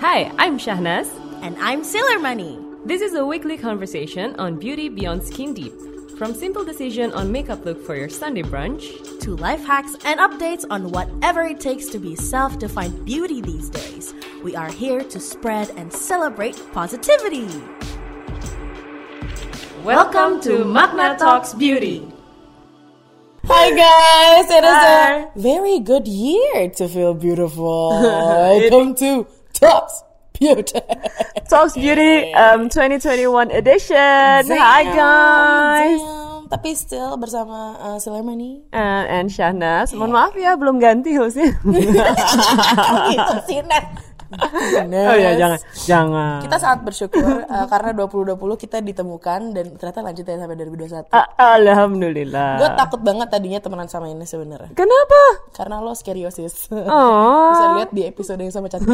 Hi, I'm Shahnaz. And I'm Sailor Money. This is a weekly conversation on beauty beyond skin deep. From simple decision on makeup look for your Sunday brunch to life hacks and updates on whatever it takes to be self-defined beauty these days. We are here to spread and celebrate positivity. Welcome to Magna Talks Beauty. Hi guys, it is Hi. a very good year to feel beautiful. Welcome to Talks Beauty. Talks Beauty um, 2021 edition. Hi guys. Damn. Tapi still bersama uh, Money. Uh, and Shahnaz. Mohon maaf ya belum ganti hostnya. Itu sih Net. oh ya jangan jangan. Kita sangat bersyukur uh, karena 2020 kita ditemukan dan ternyata lanjut ya sampai 2021. A- Alhamdulillah. Gue takut banget tadinya temenan sama ini sebenarnya. Kenapa? Karena lo skeriosis. Oh. Bisa lihat di episode yang sama cantik.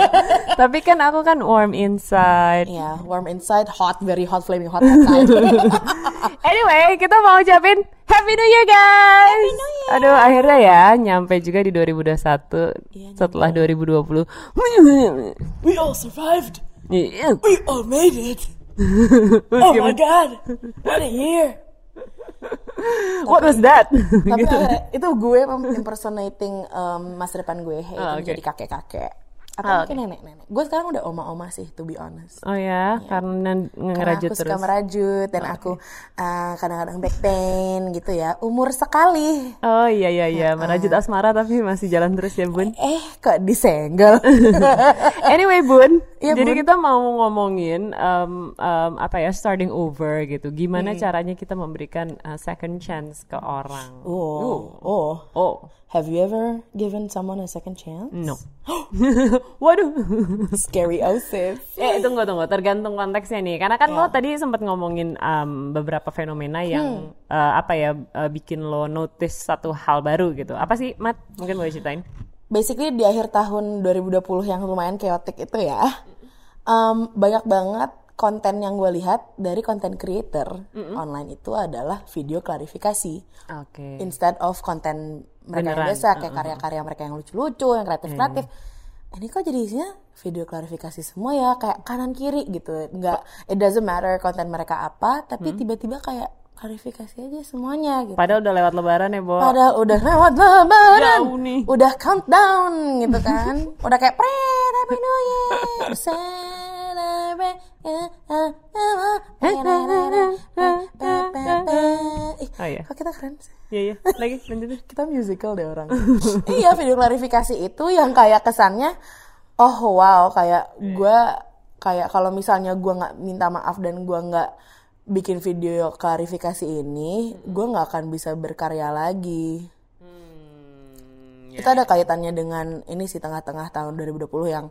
Tapi kan aku kan warm inside. Ya, warm inside, hot, very hot, flaming hot outside. Anyway, kita mau ucapin Happy New Year guys. Happy New Year. Aduh, akhirnya ya nyampe juga di 2021 Iya, setelah 2020. We all survived. Iya. We all made it. Oh my god, what a year. What was that? Tapi akhirnya, itu gue impersonating um, masa depan gue, hey, Oh, itu oke. jadi kakek-kakek. Atau Oh, mungkin nenek-nenek. Gue sekarang udah oma-oma sih, to be honest. Oh ya, karena Karena ngerajut aku suka terus. merajut dan aku uh, kadang-kadang back pain gitu ya. Umur sekali. Oh iya iya iya, merajut asmara tapi masih jalan terus ya Bun. Eh, kok disenggol? Anyway Bun, Iya, jadi Bun. kita mau ngomongin um, um, apa ya starting over gitu. Gimana Hmm. caranya kita memberikan uh, second chance ke orang? oh, oh. Oh, Have you ever given someone a second chance? no. Waduh. Scary osis. Eh tunggu tunggu. Tergantung konteksnya nih. Karena kan lo tadi sempat ngomongin um, beberapa fenomena yang uh, apa ya uh, bikin lo notice satu hal baru gitu. Apa sih Mat? Mungkin boleh ceritain. Basically di akhir tahun 2020 yang lumayan chaotic itu ya um, banyak banget konten yang gue lihat dari konten creator online itu adalah video klarifikasi. Oke. Instead of konten mereka yang Beneran, biasa kayak karya-karya mereka yang lucu-lucu yang kreatif-kreatif ini kok jadi isinya video klarifikasi semua ya kayak kanan kiri gitu. Nggak it doesn't matter konten mereka apa tapi tiba-tiba kayak klarifikasi aja semuanya gitu. Padahal udah lewat lebaran ya Bo. Padahal udah lewat lebaran, Jauh nih. udah countdown gitu kan, udah kayak pret Happy New Year, Oh, iya. kita keren sih? iya iya lagi lanjutin Kita musical deh orang. iya, video klarifikasi itu yang kayak kesannya, oh wow, kayak gue kayak kalau misalnya gue nggak minta maaf dan gue nggak bikin video klarifikasi ini, gue nggak akan bisa berkarya lagi. Itu ada kaitannya dengan ini sih tengah-tengah tahun 2020 yang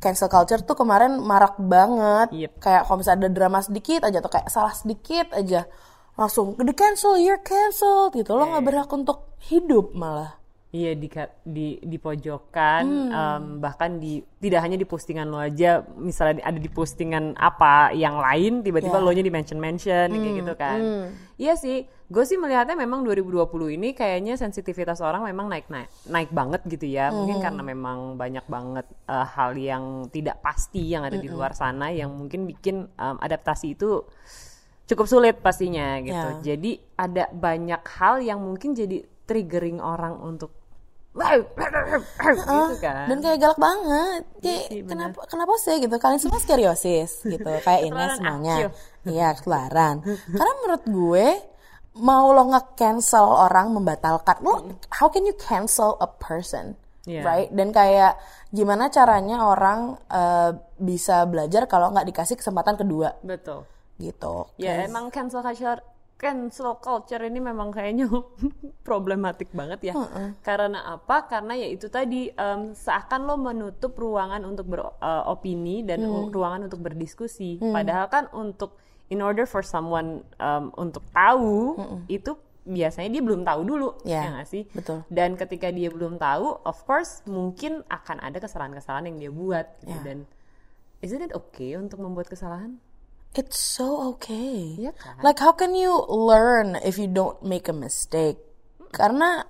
cancel culture tuh kemarin marak banget. Yep. Kayak kalau misalnya ada drama sedikit aja atau kayak salah sedikit aja langsung di cancel, you're cancelled gitu. Lo nggak berhak untuk hidup malah. Iya di di di pojokan em, bahkan di tidak hanya di postingan lo aja misalnya ada di postingan apa yang lain tiba-tiba Ya. lo nya di mention mention kayak gitu kan iya sih gue sih melihatnya memang 2020 ini kayaknya sensitivitas orang memang naik naik naik banget gitu ya mungkin karena memang banyak banget eh, hal yang tidak pasti yang ada di luar sana yang mungkin bikin em, adaptasi itu cukup sulit pastinya gitu. Ya. Jadi ada banyak hal yang mungkin jadi triggering orang untuk gitu kan. Dan kayak galak banget. Kayak sih, bener. kenapa kenapa sih gitu? Kalian semua skeriosis gitu. Kayak ini Ketularan semuanya. Iya, ketularan. Karena menurut gue mau lo nge-cancel orang membatalkan lo how can you cancel a person Iya. right dan kayak gimana caranya orang eh, bisa belajar kalau nggak dikasih kesempatan kedua Betul. gitu Ya emang cancel culture cancel culture ini memang kayaknya problematik banget ya. Karena apa? Karena ya itu tadi em, seakan lo menutup ruangan untuk beropini dan Hmm. u- ruangan untuk berdiskusi. Padahal kan untuk in order for someone em, untuk tahu itu biasanya dia belum tahu dulu Ya, ya nggak sih? betul. Dan ketika dia belum tahu, of course mungkin akan ada kesalahan-kesalahan yang dia buat. gitu. Ya. Dan isn't it okay untuk membuat kesalahan? It's so okay. Iya kan? Like how can you learn if you don't make a mistake? Karena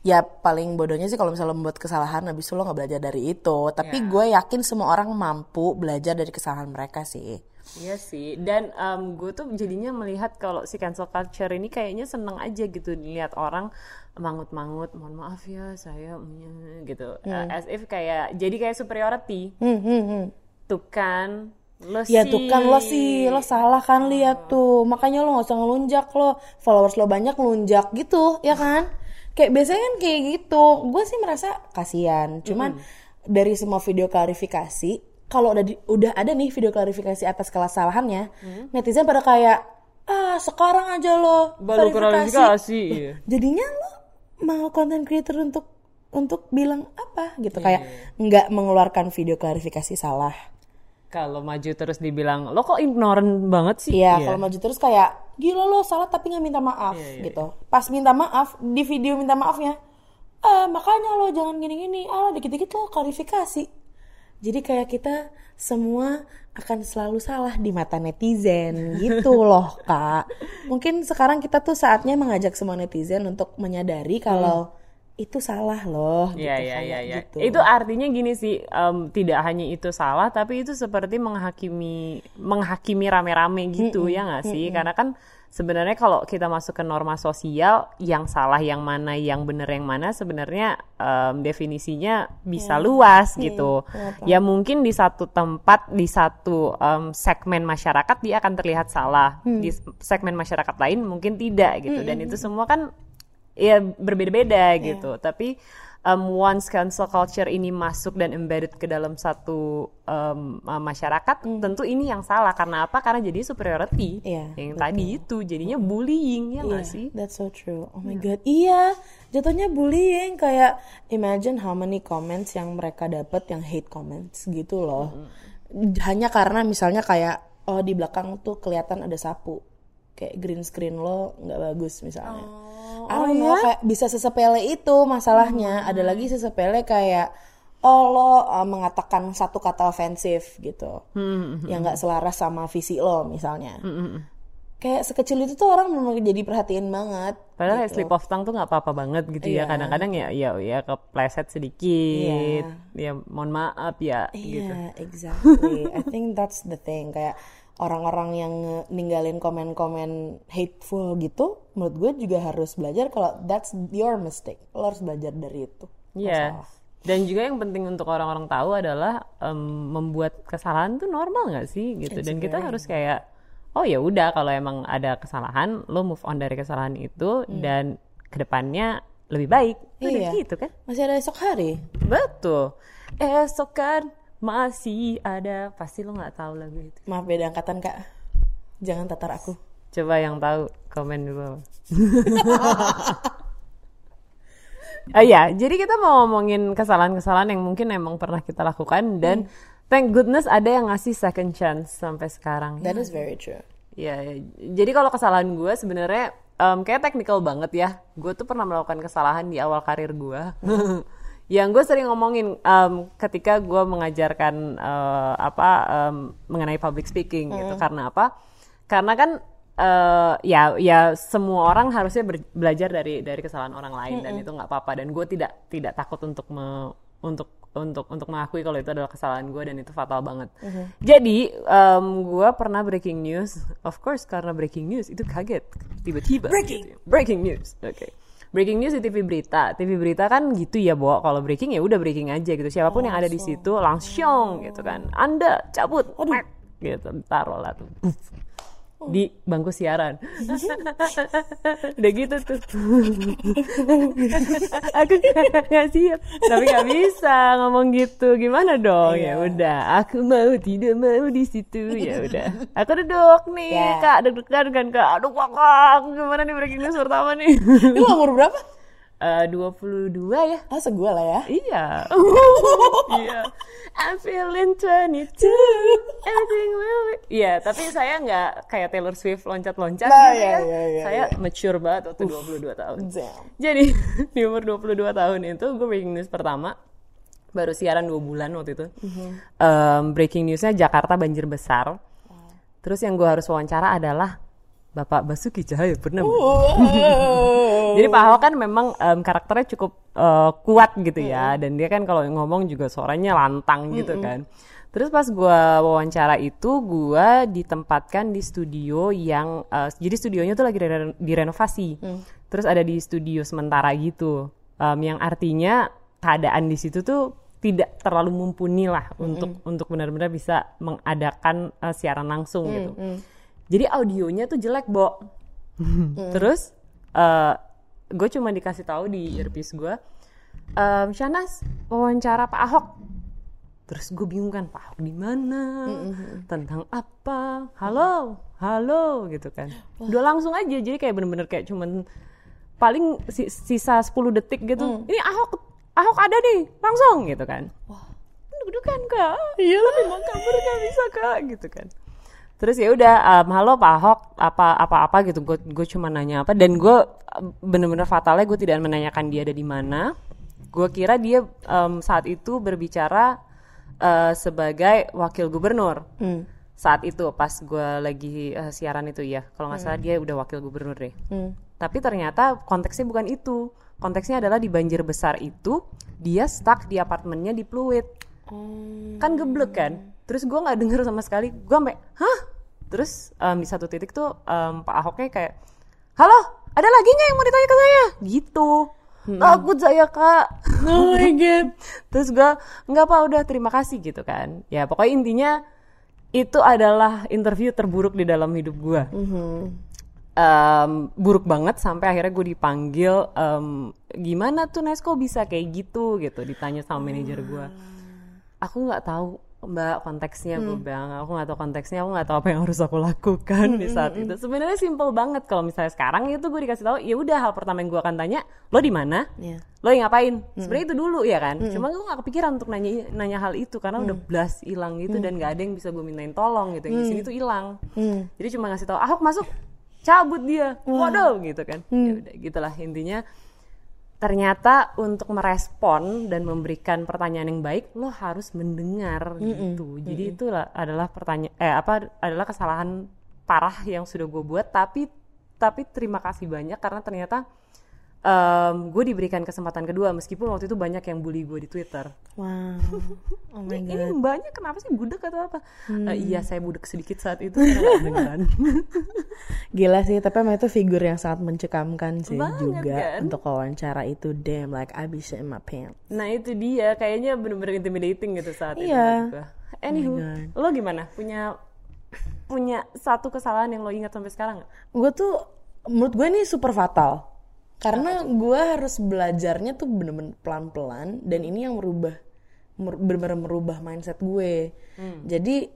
ya paling bodohnya sih kalau misalnya lo membuat kesalahan habis itu lo nggak belajar dari itu tapi Ya. gue yakin semua orang mampu belajar dari kesalahan mereka sih Iya sih, dan em, gue tuh jadinya melihat kalau si cancel culture ini kayaknya seneng aja gitu lihat orang mangut-mangut, mohon maaf ya saya gitu, Hmm. Uh, as if kayak jadi kayak superiority, hmm, hmm, hmm. tuh kan, lo Ya sih, tuh kan lo sih, lo salah kan lihat tuh. Makanya lo gak usah ngelunjak lo. Followers lo banyak ngelunjak gitu, ya kan? Kayak biasanya kan kayak gitu. Gue sih merasa kasihan. Cuman dari semua video klarifikasi, kalau udah di- udah ada nih video klarifikasi atas kesalahannya, netizen pada kayak ah sekarang aja lo baru klarifikasi, iya. Jadinya lo mau content creator untuk untuk bilang apa gitu kayak nggak mengeluarkan video klarifikasi salah. Kalau maju terus dibilang lo kok ignorant banget sih? Iya, kalau maju terus kayak gila lo salah tapi nggak minta maaf gitu. Pas minta maaf di video minta maafnya, ah makanya lo jangan gini-gini, ah dikit-dikit lo klarifikasi. Jadi kayak kita semua akan selalu salah di mata netizen gitu loh kak. Mungkin sekarang kita tuh saatnya mengajak semua netizen untuk menyadari kalau itu salah loh. Iya gitu, iya kayak iya iya. gitu. Itu artinya gini sih, em, tidak hanya itu salah, tapi itu seperti menghakimi menghakimi rame-rame gitu ya nggak sih? Karena kan sebenarnya kalau kita masuk ke norma sosial, yang salah yang mana, yang benar yang mana, sebenarnya em, definisinya bisa luas gitu. Ya mungkin di satu tempat, di satu em, segmen masyarakat dia akan terlihat salah, di segmen masyarakat lain mungkin tidak gitu. Dan itu semua kan ya berbeda-beda gitu. Tapi um, once cancel culture ini masuk dan embedded ke dalam satu um, uh, masyarakat, tentu ini yang salah. Karena apa? Karena jadi superiority. Iya, yang tadi itu jadinya bullying ya Iya, sih? That's so true. Oh my god. Iya, jatuhnya bullying kayak imagine how many comments yang mereka dapat yang hate comments gitu loh. Hanya karena misalnya kayak oh di belakang tuh kelihatan ada sapu. Kayak green screen lo nggak bagus misalnya. I don't know, kayak bisa sesepele itu masalahnya. Ada lagi sesepele kayak oh lo uh, mengatakan satu kata ofensif gitu. Yang nggak selaras sama visi lo misalnya kayak sekecil itu tuh orang memang jadi perhatiin banget. Padahal kayak slip of tongue tuh nggak apa-apa banget gitu ya. Iya. Kadang-kadang ya ya ya kepleset sedikit. Ya mohon maaf ya gitu. Iya, exactly. I think that's the thing. Kayak orang-orang yang ninggalin komen-komen hateful gitu, menurut gue juga harus belajar kalau that's your mistake. Lo harus belajar dari itu. Iya. Masalah. Dan juga yang penting untuk orang-orang tahu adalah em, membuat kesalahan tuh normal nggak sih gitu. Dan kita harus kayak oh ya udah kalau emang ada kesalahan lo move on dari kesalahan itu dan ke depannya lebih baik. Udah Hmm. Iya. gitu kan? Masih ada esok hari. Betul. Esok kan masih ada pasti lo nggak tahu lagu itu. Maaf beda angkatan kak. Jangan tatar aku. Coba yang tahu komen di bawah. Oh iya, jadi kita mau ngomongin kesalahan-kesalahan yang mungkin emang pernah kita lakukan dan thank goodness ada yang ngasih second chance sampai sekarang. That is very true. Ya, ya. jadi kalau kesalahan gue sebenarnya em, kayak technical banget ya. Gue tuh pernah melakukan kesalahan di awal karir gue. yang gue sering ngomongin em, ketika gue mengajarkan eh, apa em, mengenai public speaking gitu. Karena apa? Karena kan eh, ya ya semua orang harusnya ber- belajar dari dari kesalahan orang lain dan itu nggak apa-apa. Dan gue tidak tidak takut untuk me- untuk untuk untuk mengakui kalau itu adalah kesalahan gue dan itu fatal banget. Jadi gue pernah breaking news, of course karena breaking news itu kaget tiba-tiba. Breaking, breaking news, oke. Breaking news di TV berita, TV berita kan gitu ya, Bo. Kalau breaking ya udah breaking aja gitu. Siapa pun yang ada di situ langsung gitu kan. Anda cabut, gitu, taruh lah tuh. Di bangku siaran. Udah gitu tuh. aku gak siap. Tapi gak bisa ngomong gitu. Gimana dong? Ya udah, aku mau tidak mau di situ. Ya udah. Aku duduk nih, Ya. Kak. Deg-degan kan, Kak. Aduh, Kak. Gimana nih breaking news pertama nih? Lu umur berapa? Eh, 22 ya? Ah, segua lah ya. Iya. Iya. I'm feeling 22. Everything will be. Iya, tapi saya nggak kayak Taylor Swift loncat-loncat Nah, gitu iya, ya. iya, iya, saya mature banget waktu 22 tahun. Damn. Jadi di umur 22 tahun itu gue breaking news pertama baru siaran dua bulan waktu itu. Em, breaking newsnya Jakarta banjir besar. Terus yang gue harus wawancara adalah Bapak Basuki Cahaya pernah Wow. Jadi Pak Ahok kan memang um, karakternya cukup uh, kuat gitu ya, mm. dan dia kan kalau ngomong juga suaranya lantang gitu mm kan. Terus pas gue wawancara itu, gue ditempatkan di studio yang, uh, jadi studionya tuh lagi direnovasi. Mm. Terus ada di studio sementara gitu, um, yang artinya keadaan di situ tuh tidak terlalu mumpuni lah mm untuk untuk benar-benar bisa mengadakan uh, siaran langsung mm gitu. Jadi audionya tuh jelek, Bo. mm. Terus uh, gue cuma dikasih tahu di earpiece gue, um, Shanas wawancara Pak Ahok. Terus gue bingung kan pak Ahok di mana? Mm-hmm. tentang apa? Halo? Halo? Gitu kan. Udah langsung aja jadi kayak bener-bener kayak cuman paling sisa 10 detik gitu mm. ini Ahok Ahok ada nih langsung gitu kan. Wah. Deg-degan kak. Iya. Memang kabar gak bisa kak gitu kan terus ya udah um, halo Pak Ahok apa apa apa gitu. Gue gue cuma nanya apa. Dan gue bener-bener fatalnya gue tidak menanyakan dia ada di mana. Gue kira dia um, saat itu berbicara uh, sebagai wakil gubernur. Hmm. saat itu pas gue lagi uh, siaran itu ya kalau nggak hmm. salah dia udah wakil gubernur deh. Hmm. tapi ternyata konteksnya bukan itu. Konteksnya adalah di banjir besar itu dia stuck di apartemennya di Pluit. Hmm. kan geblek kan terus gue nggak denger sama sekali. Gue sampai hah? Terus um, di satu titik tuh um, Pak Ahoknya kayak halo ada lagi nggak yang mau ditanya ke saya? Gitu. Hmm. takut saya kak. Oh my god. Terus gue nggak apa udah terima kasih gitu kan. Ya pokoknya intinya itu adalah interview terburuk di dalam hidup gue mm-hmm. um, buruk banget sampai akhirnya gue dipanggil um, gimana tuh Nesko? Bisa kayak gitu? Gitu ditanya sama manajer gue aku nggak tahu mbak konteksnya hmm. gue bilang aku nggak tahu konteksnya aku nggak tahu apa yang harus aku lakukan hmm, di saat hmm, itu hmm. sebenarnya simple banget kalau misalnya sekarang itu gue dikasih tahu ya udah hal pertama yang gue akan tanya lo di mana yeah. lo yang ngapain hmm. sebenarnya itu dulu ya kan hmm. cuma gue nggak kepikiran untuk nanya nanya hal itu karena hmm. udah blast hilang gitu hmm. dan nggak ada yang bisa gue mintain tolong gitu yang hmm. di sini tuh hilang hmm. jadi cuma ngasih tahu ahok masuk cabut dia waduh gitu kan hmm. ya udah gitulah intinya ternyata untuk merespon dan memberikan pertanyaan yang baik lo harus mendengar mm -mm. gitu jadi mm -mm. itu adalah pertanyaan eh apa adalah kesalahan parah yang sudah gue buat tapi tapi terima kasih banyak karena ternyata um, gue diberikan kesempatan kedua meskipun waktu itu banyak yang bully gue di Twitter. Wow. Oh my god. Ini banyak kenapa sih budek atau apa? Hmm. Uh, iya saya budek sedikit saat itu Gila sih, tapi emang itu figur yang sangat mencekamkan sih banget, juga kan? untuk wawancara itu. Damn, like I be shit in my pants. Nah itu dia, kayaknya bener-bener intimidating gitu saat iya. itu. Anywho, oh lo gimana? Punya punya satu kesalahan yang lo ingat sampai sekarang Gue tuh menurut gue ini super fatal karena gue harus belajarnya tuh bener-bener pelan-pelan dan ini yang merubah bener-bener merubah mindset gue. Hmm. jadi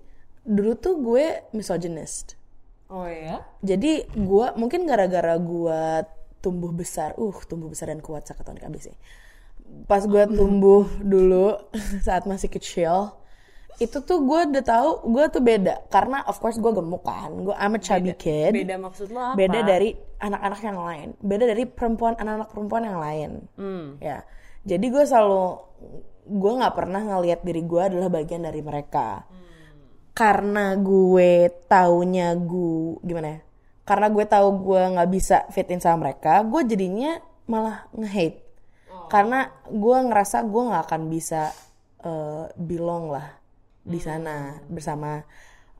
dulu tuh gue misogynist. Oh ya jadi gue mungkin gara-gara gue tumbuh besar uh tumbuh besar dan kuat sakatonik abis sih. Pas gue tumbuh dulu saat masih kecil itu tuh gue udah tahu gue tuh beda. Karena of course gue gemuk kan. Gue I'm a chubby beda, kid. Beda maksud lo apa? Beda dari anak-anak yang lain. Beda dari perempuan anak-anak perempuan yang lain. Hmm. ya. Jadi gue selalu gue nggak pernah ngelihat diri gue adalah bagian dari mereka. Hmm. karena gue taunya gue gimana ya? Karena gue tahu gue nggak bisa fit in sama mereka gue jadinya malah nge-hate. Oh. karena gue ngerasa gue nggak akan bisa uh, belong lah di hmm. sana bersama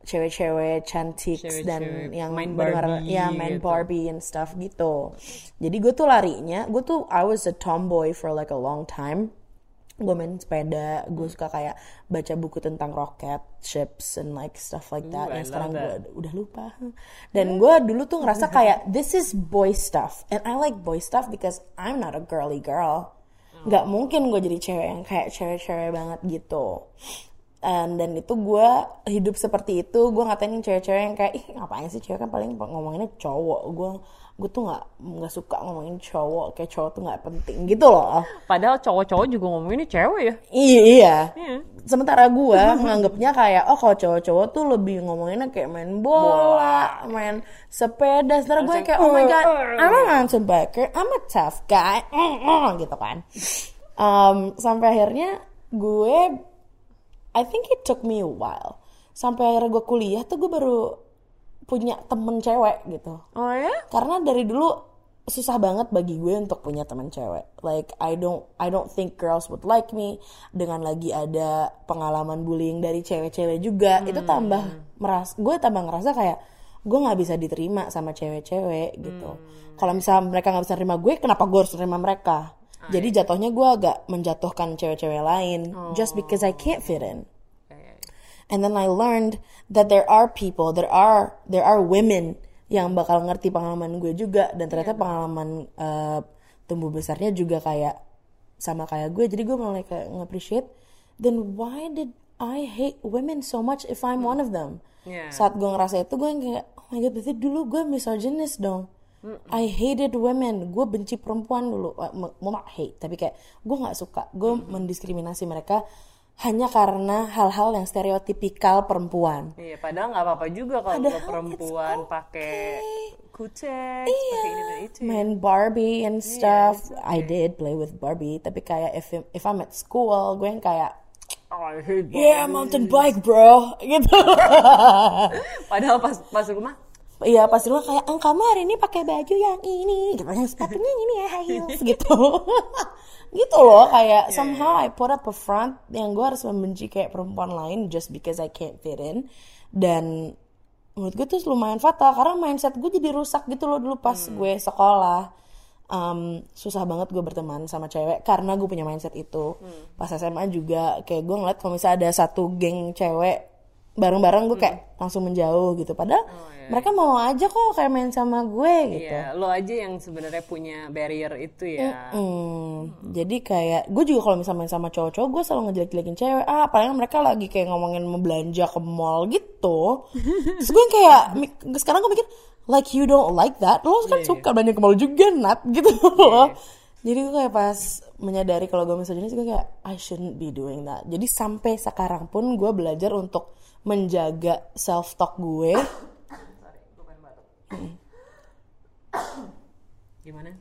cewek-cewek cantik cewek dan yang main Barbie, ya main gitu. Barbie and stuff gitu. Jadi gue tuh larinya, gue tuh I was a tomboy for like a long time. Gue main sepeda, gue suka kayak baca buku tentang rocket ships and like stuff like that. Ooh, yang sekarang gue udah lupa. Dan gue dulu tuh ngerasa kayak this is boy stuff and I like boy stuff because I'm not a girly girl. Gak mungkin gue jadi cewek yang kayak cewek-cewek banget gitu And, dan itu gue hidup seperti itu gue ngatain cewek-cewek yang kayak ih ngapain sih cewek kan paling ngomonginnya cowok. Gue gue tuh nggak nggak suka ngomongin cowok kayak cowok tuh nggak penting gitu loh. Padahal cowok-cowok juga ngomonginnya cewek ya. Iya. Iya. Sementara gue menganggapnya kayak oh kalau cowok-cowok tuh lebih ngomonginnya kayak main bola, bola. main sepeda. Sementara gue kayak oh my god I'm a mountain biker I'm a tough guy. Gitu kan. Um, sampai akhirnya gue I think it took me a while. Sampai akhirnya gue kuliah tuh gue baru punya temen cewek gitu. Oh ya? Karena dari dulu susah banget bagi gue untuk punya teman cewek. Like I don't I don't think girls would like me dengan lagi ada pengalaman bullying dari cewek-cewek juga. Hmm. Itu tambah meras gue tambah ngerasa kayak gue nggak bisa diterima sama cewek-cewek gitu. Hmm. Kalau misalnya mereka nggak bisa terima gue, kenapa gue harus terima mereka? Oh, Jadi iya. jatuhnya gue agak menjatuhkan cewek-cewek lain oh. just because I can't fit in. And then I learned that there are people, there are there are women yang bakal ngerti pengalaman gue juga dan ternyata yeah. pengalaman uh, tumbuh besarnya juga kayak sama kayak gue jadi gue mulai kayak nge-appreciate then why did I hate women so much if I'm one of them yeah. saat gue ngerasa itu gue kayak oh my god berarti dulu gue misogynist dong Mm. I hated women. Gue benci perempuan dulu. Mau hate, tapi kayak gue nggak suka. Gue mm mendiskriminasi mereka hanya karena hal-hal yang stereotipikal perempuan. Iya, padahal nggak apa-apa juga kalau perempuan okay. pakai kucing, iya. pakai ini dan itu. Main Barbie and iya, stuff. Iya, okay. I did play with Barbie, tapi kayak if if I'm at school, gue yang kayak Oh, I hate Barbie. Yeah, mountain bike, bro. Gitu. padahal pas pas rumah Iya pas rumah kayak, kamu hari ini pakai baju yang ini, gitu, yang sepatunya ini ya high heels, gitu gitu loh kayak yeah, somehow yeah. I put up a front yang gue harus membenci kayak perempuan lain just because I can't fit in dan menurut gue tuh lumayan fatal karena mindset gue jadi rusak gitu loh dulu pas hmm. gue sekolah um, susah banget gue berteman sama cewek karena gue punya mindset itu hmm. pas SMA juga kayak gue ngeliat kalau misalnya ada satu geng cewek bareng-bareng gue kayak hmm. langsung menjauh gitu padahal oh, yeah. mereka mau aja kok kayak main sama gue gitu yeah, lo aja yang sebenarnya punya barrier itu ya mm -hmm. hmm. jadi kayak gue juga kalau misalnya main sama cowok-cowok gue selalu ngejelek-jelekin cewek ah paling mereka lagi kayak ngomongin mau belanja ke mall gitu terus gue kayak sekarang gue mikir like you don't like that lo kan yeah, suka yeah. belanja ke mall juga nat gitu yeah. loh jadi gue kayak pas menyadari kalau gue misalnya gue kayak I shouldn't be doing that jadi sampai sekarang pun gue belajar untuk menjaga self talk gue. Gimana?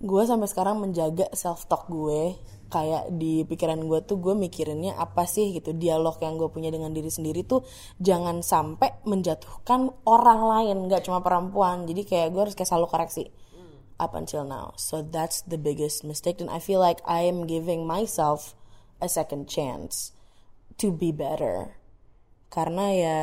Gue sampai sekarang menjaga self talk gue. Kayak di pikiran gue tuh gue mikirinnya apa sih gitu. Dialog yang gue punya dengan diri sendiri tuh jangan sampai menjatuhkan orang lain nggak cuma perempuan. Jadi kayak gue harus kayak selalu koreksi. Up until now. So that's the biggest mistake. And I feel like I am giving myself a second chance to be better karena ya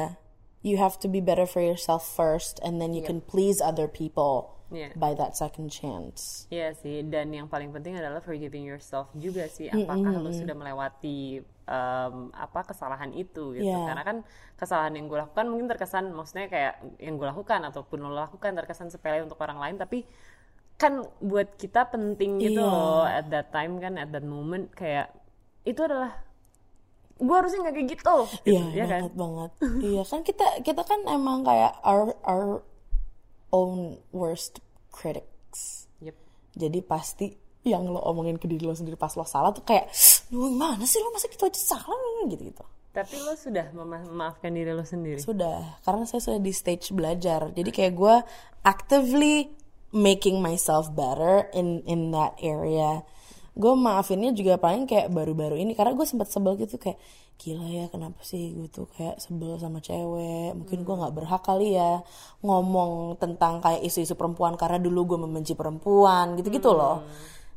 you have to be better for yourself first and then you yep. can please other people yeah. by that second chance. Iya yeah, sih, dan yang paling penting adalah forgiving yourself juga sih. Apakah mm -hmm. lo sudah melewati um, apa kesalahan itu gitu? Yeah. Karena kan kesalahan yang gue lakukan mungkin terkesan, maksudnya kayak yang gue lakukan ataupun lo lakukan terkesan sepele untuk orang lain, tapi kan buat kita penting gitu yeah. loh at that time kan at that moment kayak itu adalah gue harusnya nggak kayak gitu, iya ya banget kan? banget. Iya kan kita kita kan emang kayak our our own worst critics. Yep. jadi pasti yang lo omongin ke diri lo sendiri pas lo salah tuh kayak lu mana sih? Lo masa gitu aja salah gitu gitu tapi lo sudah mema memaafkan diri lo sendiri? Sudah karena saya sudah di stage belajar. Jadi kayak gue actively making myself better in in that area gue maafinnya juga paling kayak baru-baru ini karena gue sempat sebel gitu kayak gila ya kenapa sih gue tuh kayak sebel sama cewek? Mungkin gue nggak berhak kali ya ngomong tentang kayak isu-isu perempuan karena dulu gue membenci perempuan gitu-gitu hmm. loh.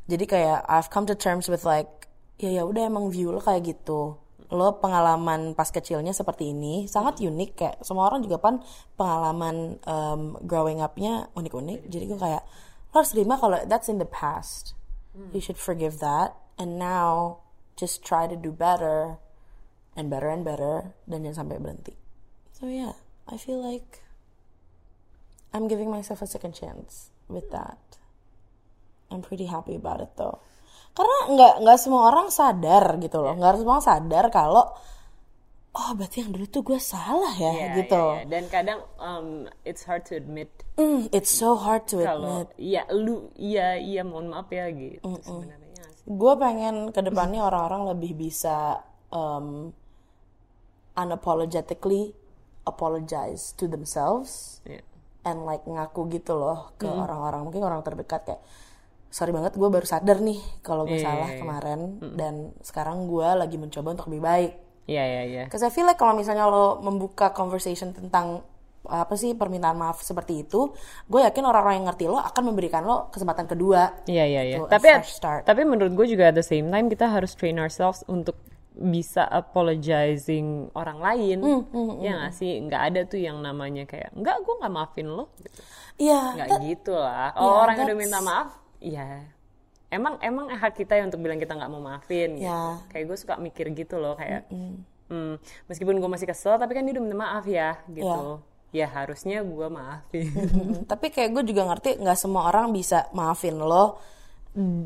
Jadi kayak I've come to terms with like ya ya udah emang view lo kayak gitu. Lo pengalaman pas kecilnya seperti ini sangat unik kayak semua orang juga pan pengalaman um, growing upnya unik-unik. Jadi gue kayak lo harus terima kalau that's in the past Mm. You should forgive that. And now just try to do better and better and better dan jangan sampai berhenti. So yeah, I feel like I'm giving myself a second chance with that. I'm pretty happy about it though. Karena nggak nggak semua orang sadar gitu loh, nggak semua orang sadar kalau oh berarti yang dulu tuh gue salah ya yeah, gitu. Yeah, yeah. Dan kadang um, it's hard to admit. Mm, it's so hard to kalau, admit. Iya lu iya iya mohon maaf ya gitu mm -mm. sebenarnya. Gue pengen ke depannya orang-orang lebih bisa um, unapologetically apologize to themselves yeah. and like ngaku gitu loh ke orang-orang mm. mungkin orang terdekat kayak sorry banget gue baru sadar nih kalau gue yeah, salah yeah, yeah. kemarin mm. dan sekarang gue lagi mencoba untuk lebih baik Iya, iya, iya. Because I feel like kalau misalnya lo membuka conversation tentang apa sih permintaan maaf seperti itu, gue yakin orang-orang yang ngerti lo akan memberikan lo kesempatan kedua. Iya iya iya. Gitu, Tapi start. tapi menurut gue juga at the same time kita harus train ourselves untuk bisa apologizing orang lain. Hmm, ya nggak sih? Nggak ada tuh yang namanya kayak nggak gue nggak maafin lo. Gitu. Iya, Nggak that- gitu lah. Oh Yeah, orang yang udah minta maaf, ya emang emang hak kita ya untuk bilang kita nggak mau maafin. Gitu. Ya. Kayak gue suka mikir gitu loh kayak. hmm, meskipun gue masih kesel tapi kan dia udah minta maaf ya gitu. Ya harusnya gue maafin. Mm, tapi kayak gue juga ngerti nggak semua orang bisa maafin lo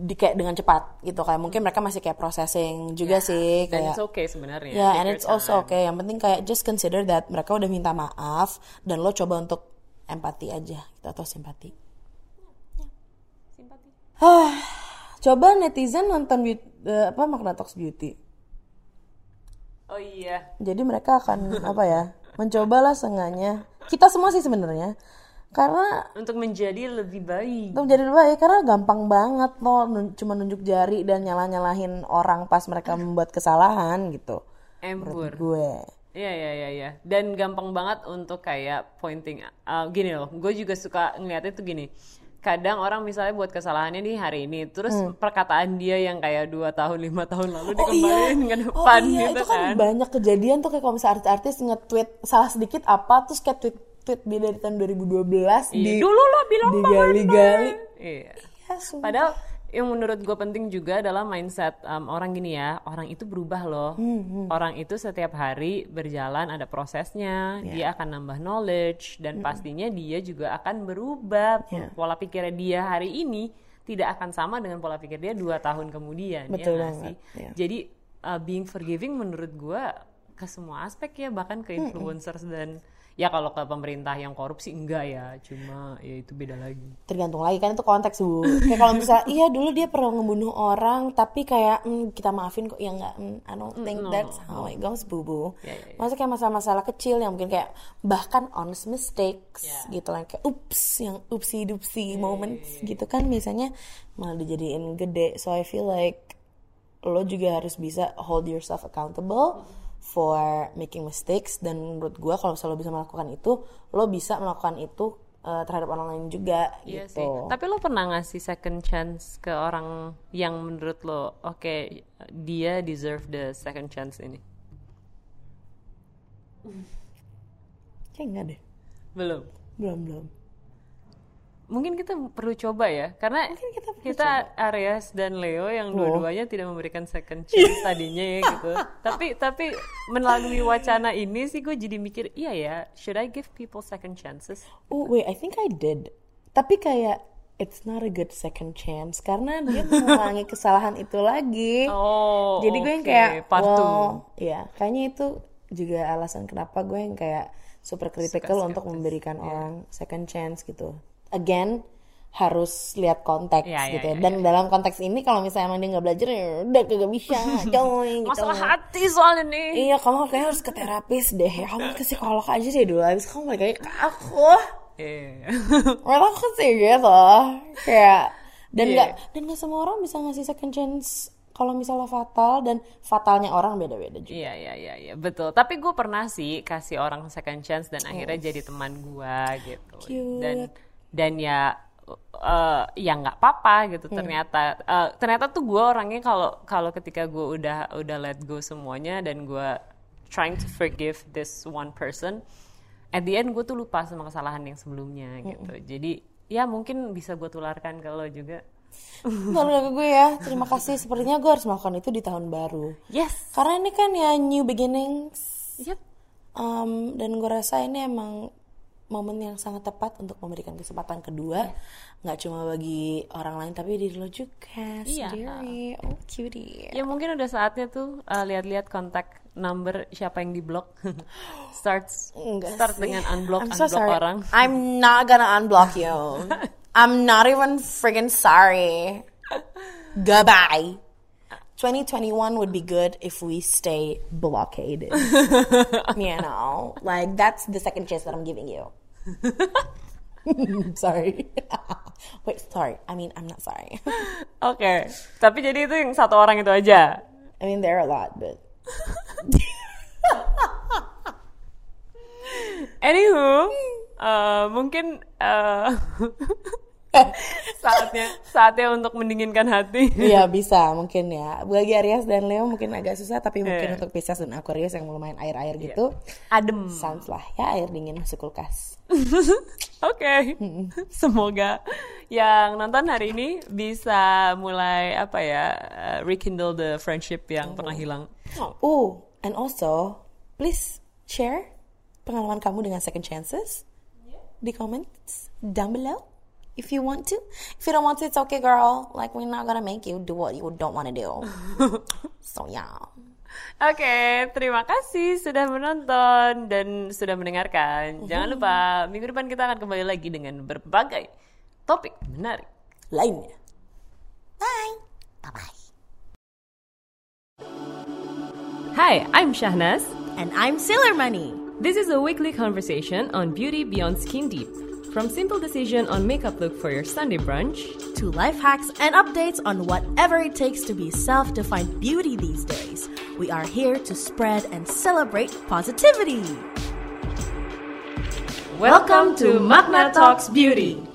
di kayak dengan cepat gitu kayak mungkin mereka masih kayak processing juga sih Dan kayak it's okay sebenarnya. Ya, Take and it's also time. okay. Yang penting kayak just consider that mereka udah minta maaf dan lo coba untuk empati aja gitu, atau simpati. Simpati. Coba netizen nonton beauty, eh, apa Magna Talks Beauty. Oh iya. Jadi mereka akan apa ya? Mencobalah seenggaknya. Kita semua sih sebenarnya. Karena Untuk menjadi lebih baik. itu menjadi lebih baik karena gampang banget lo nun- cuma nunjuk jari dan nyalah-nyalahin orang pas mereka membuat kesalahan gitu. Embur. Gue. Iya iya iya iya. Dan gampang banget untuk kayak pointing uh, gini loh. Gue juga suka ngeliatnya tuh gini. Kadang orang misalnya buat kesalahannya di hari ini, terus perkataan dia yang kayak dua tahun lima tahun lalu dikembaliin ke depan oh, iya, gitu itu kan, kan. banyak kejadian tuh kayak kalau misalnya artis-artis nge-tweet salah sedikit apa terus kayak tweet tweet dia dari tahun 2012 Iya, di Dulu lo bilang digali-gali. Iya. Ya, sumpah. Padahal yang menurut gue penting juga adalah mindset um, orang gini ya, orang itu berubah loh. Hmm, Orang itu setiap hari berjalan ada prosesnya, Ya. dia akan nambah knowledge dan pastinya dia juga akan berubah. Ya. Pola pikirnya dia hari ini tidak akan sama dengan pola pikir dia dua tahun kemudian. Betul ya nggak banget, sih? ya. Jadi uh, being forgiving menurut gue ke semua aspek ya, bahkan Hmm, ke influencers dan ya kalau ke pemerintah yang korupsi enggak ya, cuma ya itu beda lagi. tergantung lagi kan itu konteks bu. Kayak kalau misalnya iya dulu dia pernah ngebunuh orang tapi kayak "Hmm, kita maafin kok. Ya nggak hmm, I don't think that's how it goes bu bu. Ya, ya, ya. maksudnya kayak masalah-masalah kecil yang mungkin kayak bahkan honest mistakes Ya. gitu lah kayak ups yang upsi dupsi moments gitu kan biasanya malah dijadiin gede. So I feel like lo juga harus bisa hold yourself accountable for making mistakes dan menurut gue kalau misalnya lo bisa melakukan itu lo bisa melakukan itu uh, terhadap orang lain juga Iya gitu sih. Tapi lo pernah ngasih second chance ke orang yang menurut lo, oke dia deserve the second chance ini? kayak enggak deh Belum. belum belum Mungkin kita perlu coba ya, karena kita perlu kita Aries dan Leo yang dua-duanya tidak memberikan second chance tadinya ya gitu. tapi tapi melalui wacana ini sih gue jadi mikir, iya ya, should I give people second chances? oh wait I think I did tapi kayak it's not a good second chance karena dia mengulangi kesalahan itu lagi Oh, jadi gue yang oke, kayak part two. well, ya kayaknya itu juga alasan kenapa gue yang kayak super critical untuk memberikan Iya. orang second chance gitu again harus lihat konteks iya, gitu ya. iya, dan dalam konteks ini kalau misalnya emang dia nggak belajar ya udah kagak bisa coy gitu Masalah hati soalnya nih. iya kamu kayaknya harus ke terapis deh kamu ke psikolog aja deh dulu habis kamu balik lagi ke aku Iya. Aku sih gitu kayak dan Iya. nggak dan nggak semua orang bisa ngasih second chance kalau misalnya fatal dan fatalnya orang beda-beda juga. Iya iya iya iya betul. Tapi gue pernah sih kasih orang second chance dan akhirnya jadi teman gue gitu. Cute. Dan dan ya eh, ya nggak apa-apa gitu ternyata. Eh, ternyata tuh gue orangnya kalau kalau ketika gue udah udah let go semuanya dan gue trying to forgive this one person, at the end gue tuh lupa sama kesalahan yang sebelumnya gitu. Jadi ya mungkin bisa gue tularkan ke lo juga. Kalau ke gue ya, terima kasih. Sepertinya gue harus melakukan itu di tahun baru. Yes. Karena ini kan ya new beginnings. Yep. Um, dan gue rasa ini emang momen yang sangat tepat untuk memberikan kesempatan kedua. Nggak cuma bagi orang lain, tapi diri lo juga Iya. sendiri. Oh, cutie. Ya mungkin udah saatnya tuh uh, lihat-lihat kontak number siapa yang diblok. Starts Enggak start sih. dengan unblock I'm so unblock sorry. orang. I'm not gonna unblock you. I'm not even friggin' sorry. Goodbye. 2021 would be good if we stay blockaded. you know, like that's the second chance that I'm giving you. sorry. Wait, sorry. I mean, I'm not sorry. Oke. Tapi jadi itu yang satu orang itu aja. I mean, there are a lot, but Anywho, uh, mungkin uh, saatnya saatnya untuk mendinginkan hati. Iya bisa mungkin ya. Bagi Aries dan Leo mungkin agak susah tapi mungkin yeah. untuk Pisces dan Aquarius yang lumayan air-air yeah. gitu. Adem. Sans lah ya air dingin masuk kulkas. Oke. okay. Semoga yang nonton hari ini bisa mulai apa ya uh, rekindle the friendship yang oh. pernah hilang. Oh, and also please share pengalaman kamu dengan second chances yeah. di comments down below if you want to. If you don't want to, it's okay, girl. Like we're not gonna make you do what you don't want to do. so yeah. Oke, okay, terima kasih sudah menonton dan sudah mendengarkan. Jangan mm-hmm. lupa minggu depan kita akan kembali lagi dengan berbagai topik menarik lainnya. Bye. Bye bye. Hi, I'm Shahnaz. And I'm Sailor Money. This is a weekly conversation on beauty beyond skin deep. From simple decision on makeup look for your Sunday brunch to life hacks and updates on whatever it takes to be self-defined beauty these days, we are here to spread and celebrate positivity. Welcome to Magna Talks Beauty.